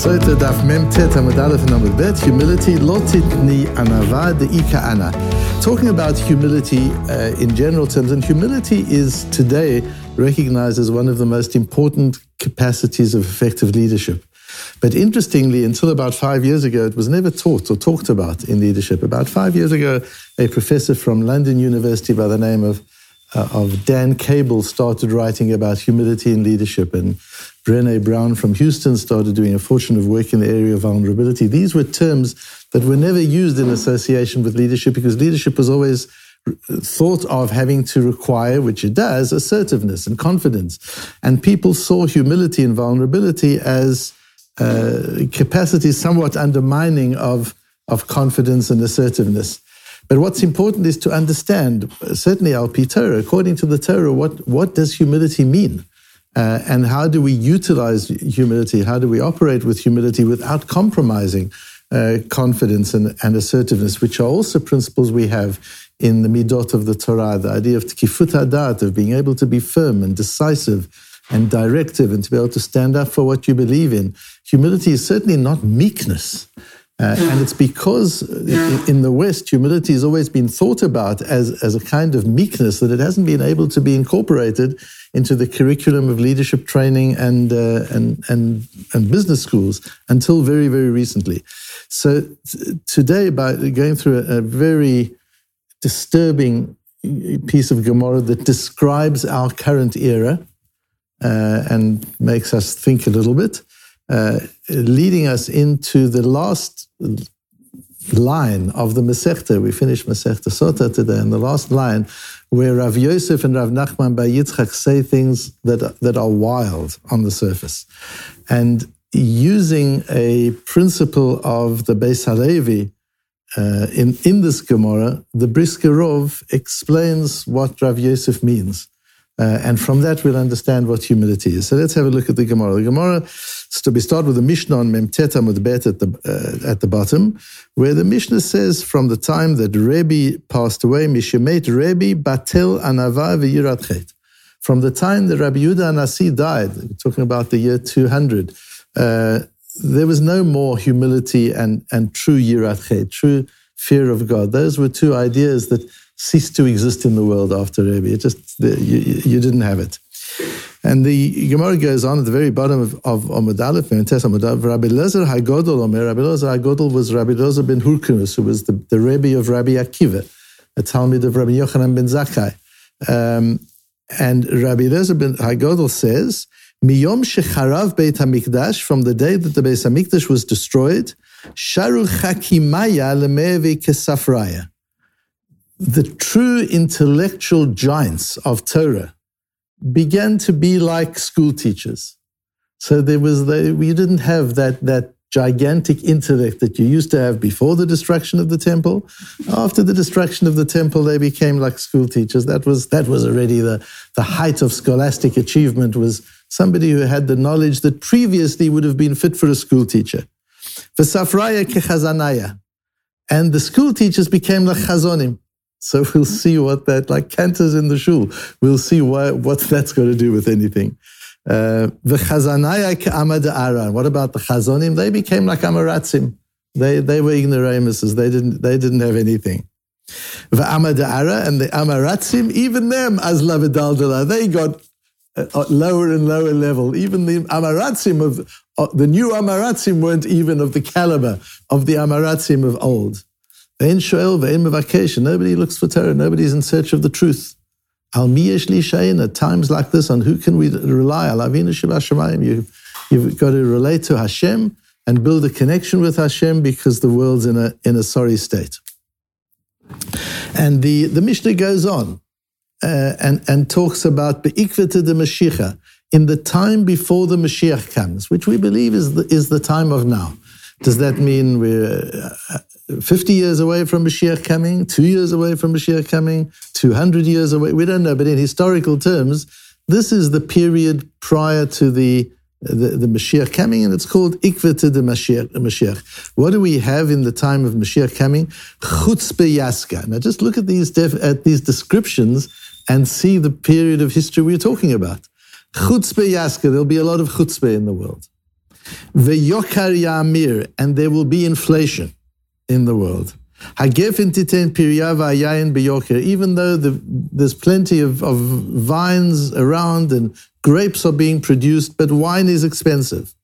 Sota Daf Mem Tet Aleph and Bet, humility, lotitni anava de'ika ana. Talking about humility uh, in general terms, and humility is today recognized as one of the most important capacities of effective leadership. But interestingly, until about five years ago, it was never taught or talked about in leadership. About five years ago, a professor from London University by the name of uh, of Dan Cable started writing about humility in leadership, and Brene Brown from Houston started doing a fortune of work in the area of vulnerability. These were terms that were never used in association with leadership because leadership was always thought of having to require, which it does, assertiveness and confidence. And people saw humility and vulnerability as uh, capacities somewhat undermining of, of confidence and assertiveness. But what's important is to understand, certainly our Torah, according to the Torah, what, what does humility mean? Uh, and how do we utilize humility? How do we operate with humility without compromising uh, confidence and, and, assertiveness, which are also principles we have in the midot of the Torah, the idea of tkifut hadat, of being able to be firm and decisive and directive and to be able to stand up for what you believe in. Humility is certainly not meekness. Uh, and it's because in the West, humility has always been thought about as, as a kind of meekness that it hasn't been able to be incorporated into the curriculum of leadership training and, uh, and, and, and business schools until very, very recently. So today, by going through a, a very disturbing piece of Gemara that describes our current era uh, and makes us think a little bit, uh, leading us into the last line of the Masechta. We finished Masechta Sota today, and the last line where Rav Yosef and Rav Nachman Bar Yitzchak say things that, that are wild on the surface. And using a principle of the Beis Halevi, uh, in, in this Gemara, the Brisker Rov explains what Rav Yosef means. Uh, and from that, we'll understand what humility is. So let's have a look at the Gemara. The Gemara, so we start with the Mishnah on Memtet Amud Bet at the, uh, at the bottom, where the Mishnah says, from the time that Rebbe passed away, Mishemet Rebbe Batel Anava V'yirat Chet. From the time that Rabbi Yehuda Nasi died, talking about the year 200, uh, there was no more humility and, and true Yirat Chet, true fear of God. Those were two ideas that ceased to exist in the world after Rebbe. It just, you, you didn't have it. And the Gemara goes on at the very bottom of, of Amud Aleph, Rabbi Lezer HaGodol Omer, Rabbi Lezer HaGodol was Rabbi Lezer ben Hurkunus, who was the, the Rebbe of Rabbi Akiva, a Talmud of Rabbi Yochanan ben Zakkai. Um, and Rabbi Lezer ben HaGodol says, Miyom shecharav Beit HaMikdash, from the day that the Beit HaMikdash was destroyed, Sharu Chakimaya lemevi kesafraya the true intellectual giants of Torah began to be like school teachers. So there was the, we didn't have that that gigantic intellect that you used to have before the destruction of the temple. After the destruction of the temple, they became like school teachers. That was that was already the, the height of scholastic achievement was somebody who had the knowledge that previously would have been fit for a school teacher. V'safraya kechazanaya. And the school teachers became like chazonim. So we'll see what that, like cantors in the shul, we'll see what, what that's going to do with anything. Uh, the chazanaya amad aran. What about the chazonim? They became like amaratzim. They they were ignoramuses. They didn't they didn't have anything. The amadara and the amaratzim, even them as lavidaldala, they got uh, lower and lower level. Even the amaratzim of uh, the new amaratzim weren't even of the caliber of the amaratzim of old. Ve'en shoel, ve'en mevakesh. Nobody looks for Torah. Nobody's in search of the truth. Al miyesh li At times like this, on who can we rely? Al avinu shemayim. You, you've got to relate to Hashem and build a connection with Hashem because the world's in a in a sorry state. And the, the Mishnah goes on uh, and, and talks about be'ikvete de Mashiach, in the time before the Mashiach comes, which we believe is the, is the time of now. Does that mean we're uh, 50 years away from Mashiach coming, two years away from Mashiach coming, 200 years away. We don't know, but in historical terms, this is the period prior to the the, the Mashiach coming, and it's called Ikvete de Mashiach, Mashiach. What do we have in the time of Mashiach coming? Chutzpe Yaska. Now just look at these, def, at these descriptions and see the period of history we're talking about. Chutzpe Yaska, there'll be a lot of chutzpe in the world. V'yokar yamir, and there will be inflation in the world. Hagefen titen pirya Even though the, there's plenty of, of vines around and grapes are being produced, but wine is expensive.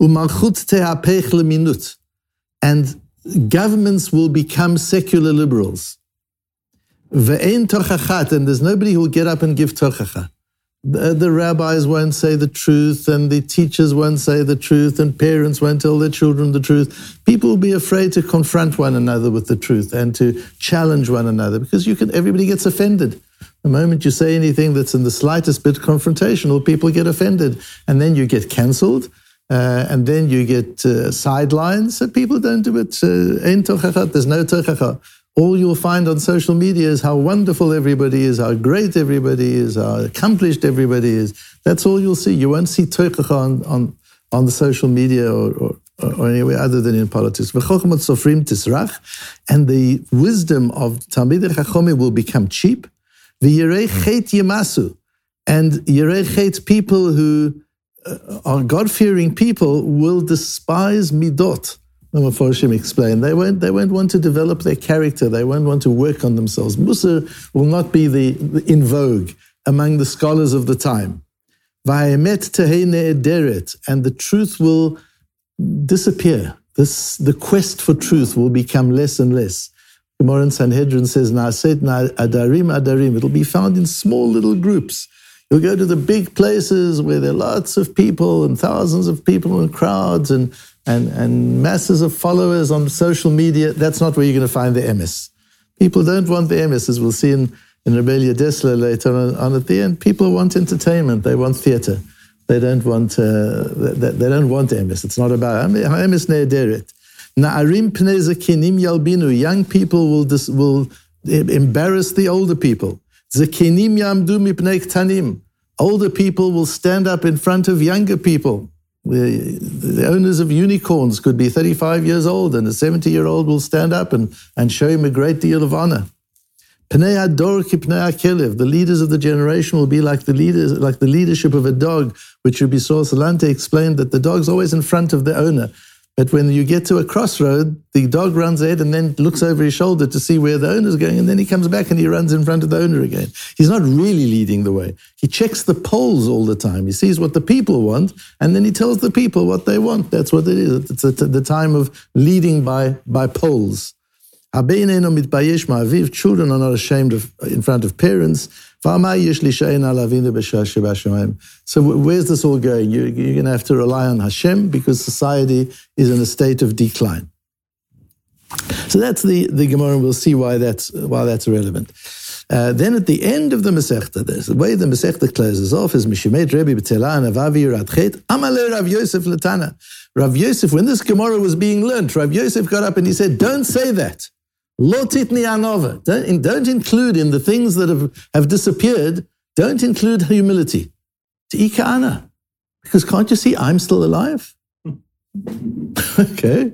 Umalchut tehapech leminut. And governments will become secular liberals. Ve'en tochachat, and there's nobody who will get up and give tochacha. The, the, rabbis won't say the truth, and the teachers won't say the truth, and parents won't tell their children the truth. People will be afraid to confront one another with the truth and to challenge one another because you can. Everybody gets offended. The moment you say anything that's in the slightest bit confrontational, people get offended, and then you get cancelled. Uh, and then you get uh, sidelines. So people don't do it. Uh, there's no tochacha all you'll find on social media is how wonderful everybody is, how great everybody is, how accomplished everybody is. That's all you'll see. You won't see toichacha on, on, on the social media or, or, or anywhere other than in politics. And the wisdom of Talmidei Chachomim will become cheap. Chet. And chet people who uh, are God-fearing people will despise midot the Mefarshim explain, they won't, they won't want to develop their character, they won't want to work on themselves. Mussar will not be the, the in vogue among the scholars of the time. And the truth will disappear. This, the quest for truth will become less and less. Gemara in Sanhedrin says, Na'aset na adarim adarim. It'll be found in small little groups. You'll go to the big places where there are lots of people and thousands of people and crowds and and, and masses of followers on social media, that's not where you're going to find the emes. People don't want the emes, as we'll see in, in Reb Elya Dessler later on, on, at the end. People want entertainment, they want theater. They don't want, uh, they, they, don't want emes. It's not about emes ne'ederet. Na'arim pnei zakenim yalbinu. Young people will, dis, will embarrass the older people. Zakenim yamdu mipnei ktanim. Older people will stand up in front of younger people. The, owners of unicorns could be 35 years old, and a 70 year old will stand up and, and show him a great deal of honor. Pnei ador kelev. The leaders of the generation will be like the leaders, like the leadership of a dog, which Rabbi Saul Salante explained that the dog's always in front of the owner. But when you get to a crossroad, the dog runs ahead and then looks over his shoulder to see where the owner's going, and then he comes back and he runs in front of the owner again. He's not really leading the way. He checks the polls all the time. He sees what the people want, and then he tells the people what they want. That's what it is. It's the time of leading by, by polls. Children are not ashamed of in front of parents. So where's this all going? You're, you're going to have to rely on Hashem because society is in a state of decline. So that's the, the Gemara, and we'll see why that's, why that's relevant. Uh, then at the end of the Masechta, the way the Masechta closes off is Mishimet Rebbe B'Tela Avavi Radchet, Amale Rav Yosef Latana. Rav Yosef, when this Gemara was being learned, Rav Yosef got up and he said, don't say that. Lotitni anova. Don't, don't include in the things that have, have disappeared, don't include humility. Tikana. Because can't you see I'm still alive? okay.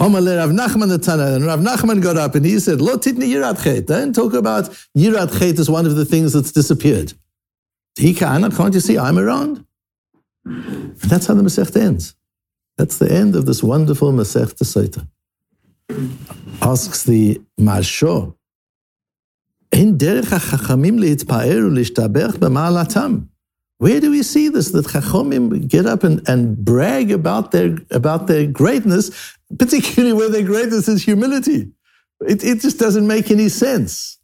Omale Rav Nachman the Tana, and Rav Nachman got up and he said, Lo titni yirat chet. Don't talk about yirat chet as one of the things that's disappeared. Tikana, can't you see I'm around? And that's how the Masech ends. That's the end of this wonderful Masech Sota asks the Maharsha, in derech hachachamim leitpaer ulishtabech b'ma'alatam. Where do we see this? That chachamim get up and, and brag about their about their greatness, particularly where their greatness is humility. It, it just doesn't make any sense.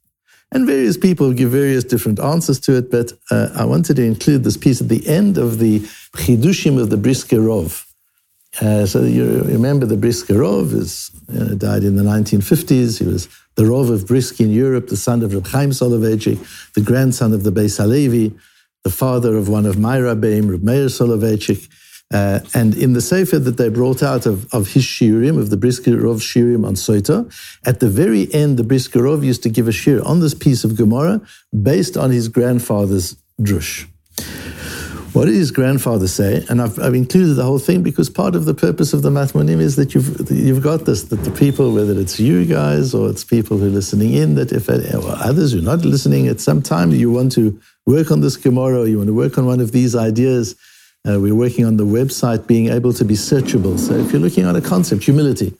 And various people give various different answers to it, but uh, I wanted to include this piece at the end of the Chidushim of the Brisker Rov. Uh, so you remember the Brisker Rov is, uh, died in the 1950s. He was the Rov of Brisk in Europe, the son of Reb Chaim Soloveitchik, the grandson of the Beis Halevi, the father of one of my Rabbeim, Reb Meir Soloveitchik. Uh, and in the Sefer that they brought out of, of his Shiurim, of the Brisker Rov Shiurim on Sota, at the very end, the Brisker Rov used to give a shiur on this piece of Gemara based on his grandfather's drush. What did his grandfather say? And I've, I've, included the whole thing because part of the purpose of the Matmonim is that you've, you've got this, that the people, whether it's you guys or it's people who are listening in, that if or others who are not listening at some time, you want to work on this Gemara you want to work on one of these ideas, Uh, we're working on the website being able to be searchable. So if you're looking at a concept, humility,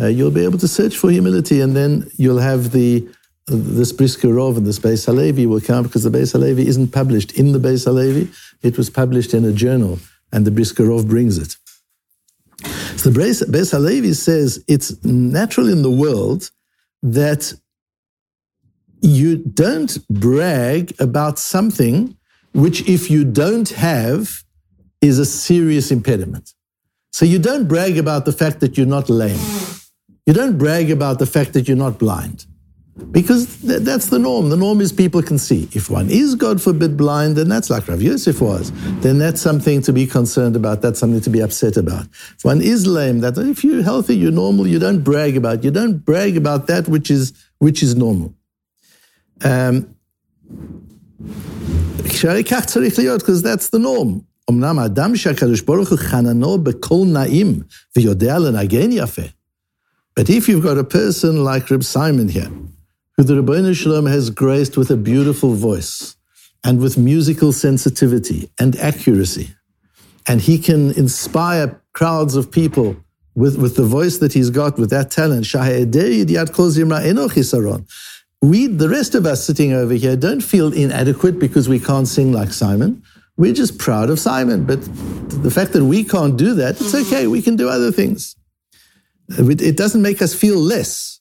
uh, you'll be able to search for humility, and then you'll have the this Brisker Rov and this Beis Halevi will come because the Beis Halevi isn't published in the Beis Halevi; it was published in a journal, and the Brisker Rov brings it. So the Beis Halevi says it's natural in the world that you don't brag about something which, if you don't have, is a serious impediment. So you don't brag about the fact that you're not lame. You don't brag about the fact that you're not blind. Because th- that's the norm. The norm is people can see. If one is, God forbid, blind, then that's like Rav Yosef was. Then that's something to be concerned about. That's something to be upset about. If one is lame, that if you're healthy, you're normal. You don't brag about. You don't brag about that which is which is normal. Um, because that's the norm. אמנם האדם שהקדוש ברוך הוא חננו בקול נעים ויודע לנגן יפה. But if you've got a person like Reb Simon here, who the Ribono Shel Olam has graced with a beautiful voice and with musical sensitivity and accuracy, and he can inspire crowds of people with, with the voice that he's got, with that talent, we, the rest of us sitting over here, don't feel inadequate because we can't sing like Simon. We're just proud of Simon. But the fact that we can't do that, it's okay. We can do other things. It doesn't make us feel less.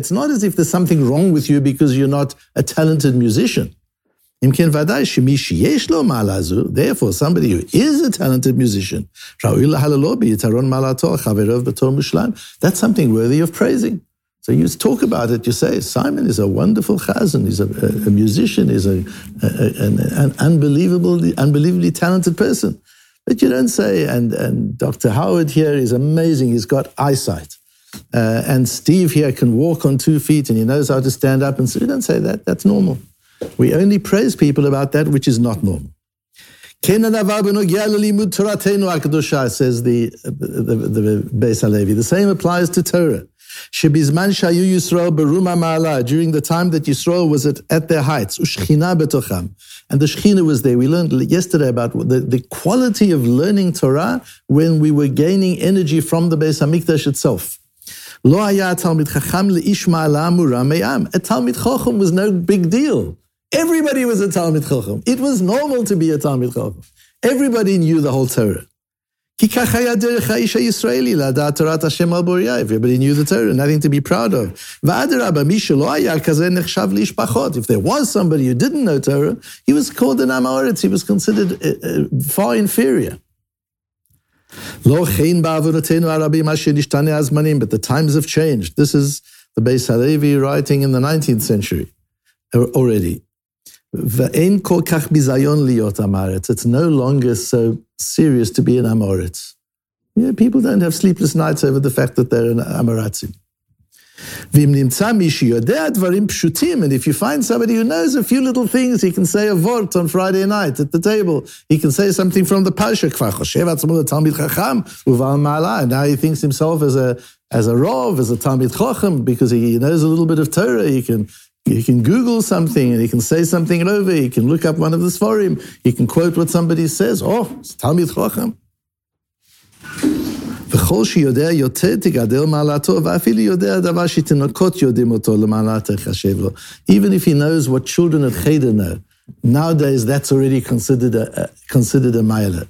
It's not as if there's something wrong with you because you're not a talented musician. Therefore, somebody who is a talented musician, that's something worthy of praising. So you talk about it, you say, Simon is a wonderful chazan, he's a, a, a musician, he's a, an, an unbelievably, unbelievably talented person. But you don't say, and, and Dr. Howard here is amazing, he's got eyesight. Uh, and Steve here can walk on two feet and he knows how to stand up. And so you don't say that, that's normal. We only praise people about that which is not normal. says the, the, the, the Beis Halevi. The same applies to Torah. Shebizman shayu Yisrael beruma ma'ala, during the time that Yisrael was at, at their heights, ushchina betocham. And the Shechina was there. We learned yesterday about the, the quality of learning Torah when we were gaining energy from the Beis Hamikdash itself. Lo haya Talmid Chacham le'ish ma'ala me'am. A Talmid Chacham was no big deal. Everybody was a Talmid Chacham. It was normal to be a Talmid Chacham. Everybody knew the whole Torah. Everybody knew the Torah, nothing to be proud of. If there was somebody who didn't know Torah, he was called an Amoritz, he was considered uh, uh, far inferior. But the times have changed. This is the Beis Halevi writing in the 19th century already. ואין כל כך ביזיון להיות אמרץ. It's no longer so serious to be an Amoritz. Yeah, people don't have sleepless nights over the fact that they're an Amoratzim. ואם נמצא מי שיודע דברים פשוטים, and if you find somebody who knows a few little things, he can say a vort on Friday night at the table. He can say something from the Pasha, כבר חושב עצמו לתלמיד חכם ובעל מעלה, and now he thinks himself as a, as a rov, as a talmid chacham, because he knows a little bit of Torah, he can you can Google something and you can say something over. You can look up one of the Sforim. You can quote what somebody says. Oh, it's Talmid Chacham. Even if he knows what children of Cheder know, nowadays that's already considered a, considered a miler.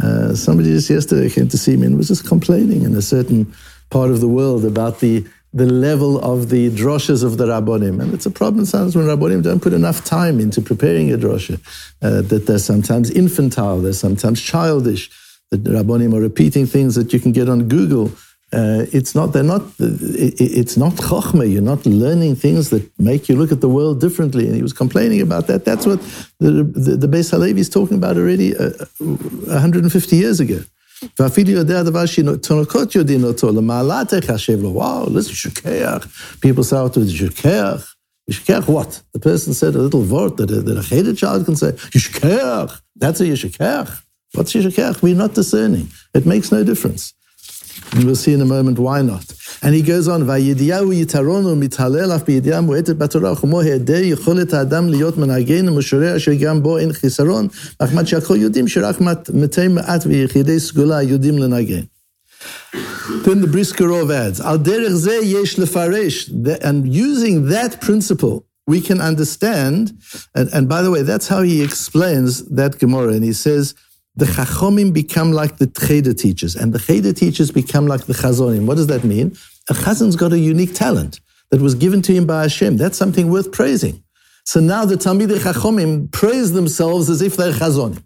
Uh, somebody just yesterday came to see me and was just complaining in a certain part of the world about the the level of the droshes of the Rabbonim. And it's a problem sometimes when Rabbonim don't put enough time into preparing a drosha, uh, that they're sometimes infantile, they're sometimes childish, that the Rabbonim are repeating things that you can get on Google. Uh, it's not, they're not, it, it's not chokhmah. You're not learning things that make you look at the world differently. And he was complaining about that. That's what the, the, the Beis Halevi is talking about already uh, 150 years ago. ואפילו יודע דבר שתינוקות יודעים אותו, למעלת תחשב לו, וואו, listen, שכח. People say to it, שכח. Yishkech what? The person said a little word that a, that a hated child can say, Yishkech. That's a Yishkech. What's Yishkech? We're not discerning. It makes no difference. And we'll see in a moment why not. And he goes on, Then the Brisker Rov adds, and using that principle, we can understand, and, and by the way, that's how he explains that Gemara, and he says, the Chachomim become like the Cheder teachers, and the Cheder teachers become like the Chazonim. What does that mean? A Chazan's got a unique talent that was given to him by Hashem. That's something worth praising. So now the Talmidei Chachomim praise themselves as if they're Chazonim,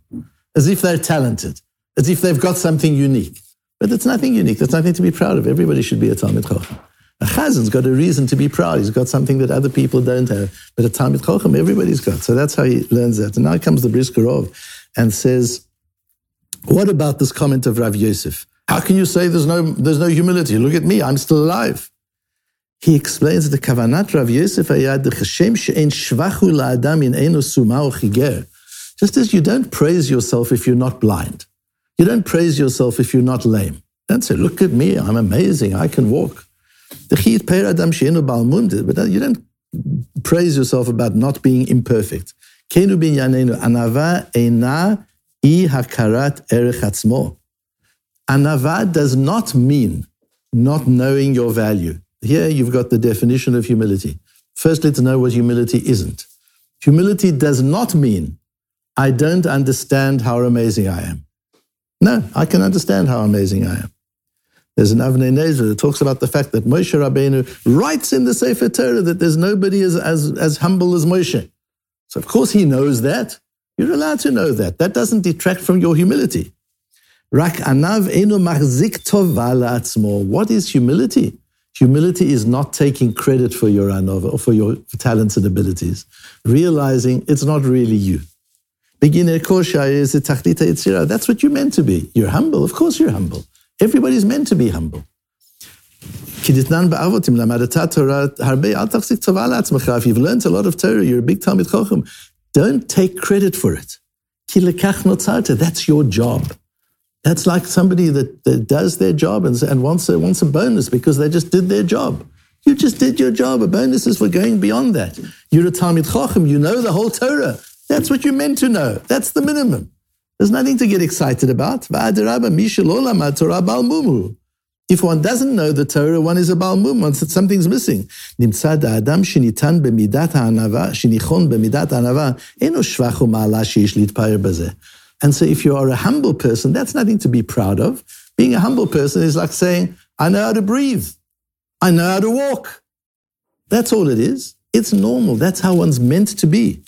as if they're talented, as if they've got something unique. But it's nothing unique. That's nothing to be proud of. Everybody should be a Talmid Chacham. A Chazan's got a reason to be proud. He's got something that other people don't have. But a Talmid Chacham, everybody's got. So that's how he learns that. And now comes the Brisker Rov and says, what about this comment of Rav Yosef? How can you say there's no, there's no humility? Look at me, I'm still alive. He explains the kavanat Rav Yosef ayad chashem she'en shvachu la'adam in eno suma chiger. Just as you don't praise yourself if you're not blind. You don't praise yourself if you're not lame. Don't say, look at me, I'm amazing, I can walk. But you don't praise yourself about not being imperfect. Kenu binyanenu anava eina i hakarat erech atzmo. Anava does not mean not knowing your value. Here you've got the definition of humility. Firstly, to know what humility isn't. Humility does not mean I don't understand how amazing I am. No, I can understand how amazing I am. There's an Avnei Nezer that talks about the fact that Moshe Rabbeinu writes in the Sefer Torah that there's nobody as, as, as humble as Moshe. So of course he knows that. You're allowed to know that. That doesn't detract from your humility. What is humility? Humility is not taking credit for your anova or for your talents and abilities, realizing it's not really you. That's what you're meant to be. You're humble. Of course you're humble. Everybody's meant to be humble. If you've learned a lot of Torah, you're a big Talmid Chochem, don't take credit for it. That's your job. That's like somebody that, that does their job and, and wants, a, wants a bonus because they just did their job. You just did your job. A bonus is for going beyond that. You're a Talmid Chochem. You know the whole Torah. That's what you're meant to know. That's the minimum. There's nothing to get excited about. If one doesn't know the Torah, one is a Balmum, one something's missing. And so if you are a humble person, that's nothing to be proud of. Being a humble person is like saying, I know how to breathe. I know how to walk. That's all it is. It's normal. That's how one's meant to be.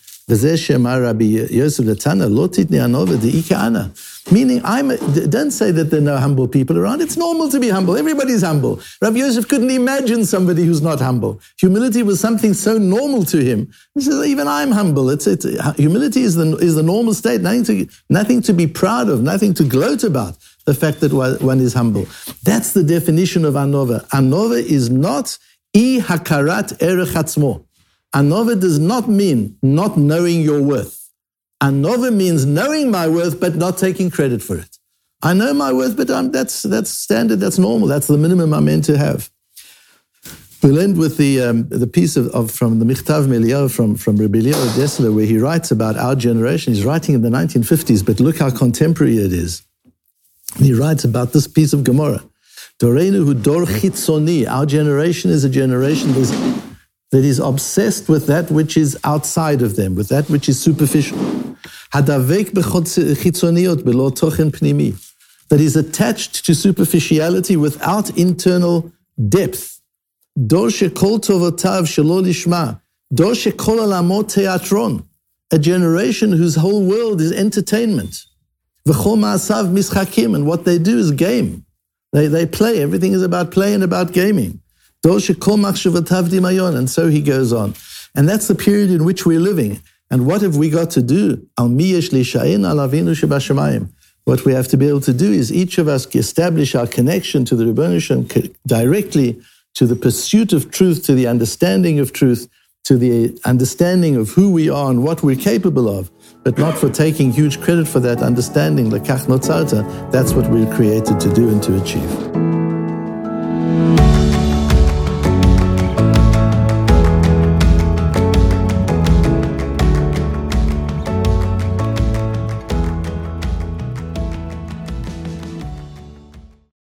Meaning, I'm don't say that there are no humble people around. It's normal to be humble. Everybody's humble. Rabbi Yosef couldn't imagine somebody who's not humble. Humility was something so normal to him. He says, even I'm humble. It's, it's, humility is the, is the normal state, nothing to, nothing to be proud of, nothing to gloat about, the fact that one is humble. That's the definition of anova. Anova is not i hakarat erech Anova does not mean not knowing your worth. Anova means knowing my worth, but not taking credit for it. I know my worth, but I'm, that's, that's standard, that's normal, that's the minimum I'm meant to have. We'll end with the, um, the piece of, of, from the Michtav Meliyahu from, from Rabbi Eliyahu Dessler, where he writes about our generation. He's writing in the 1950s, but look how contemporary it is. He writes about this piece of Gemara. Dorenu hu dor chitzoni. Our generation is a generation that is obsessed with that which is outside of them, with that which is superficial. That is attached to superficiality without internal depth. A generation whose whole world is entertainment. And what they do is game. They, they play. Everything is about play and about gaming. And so he goes on. And that's the period in which we're living. And what have we got to do? What we have to be able to do is each of us establish our connection to the Rebbeinu Shem directly to the pursuit of truth, to the understanding of truth, to the understanding of who we are and what we're capable of, but not for taking huge credit for that understanding. That's what we're created to do and to achieve.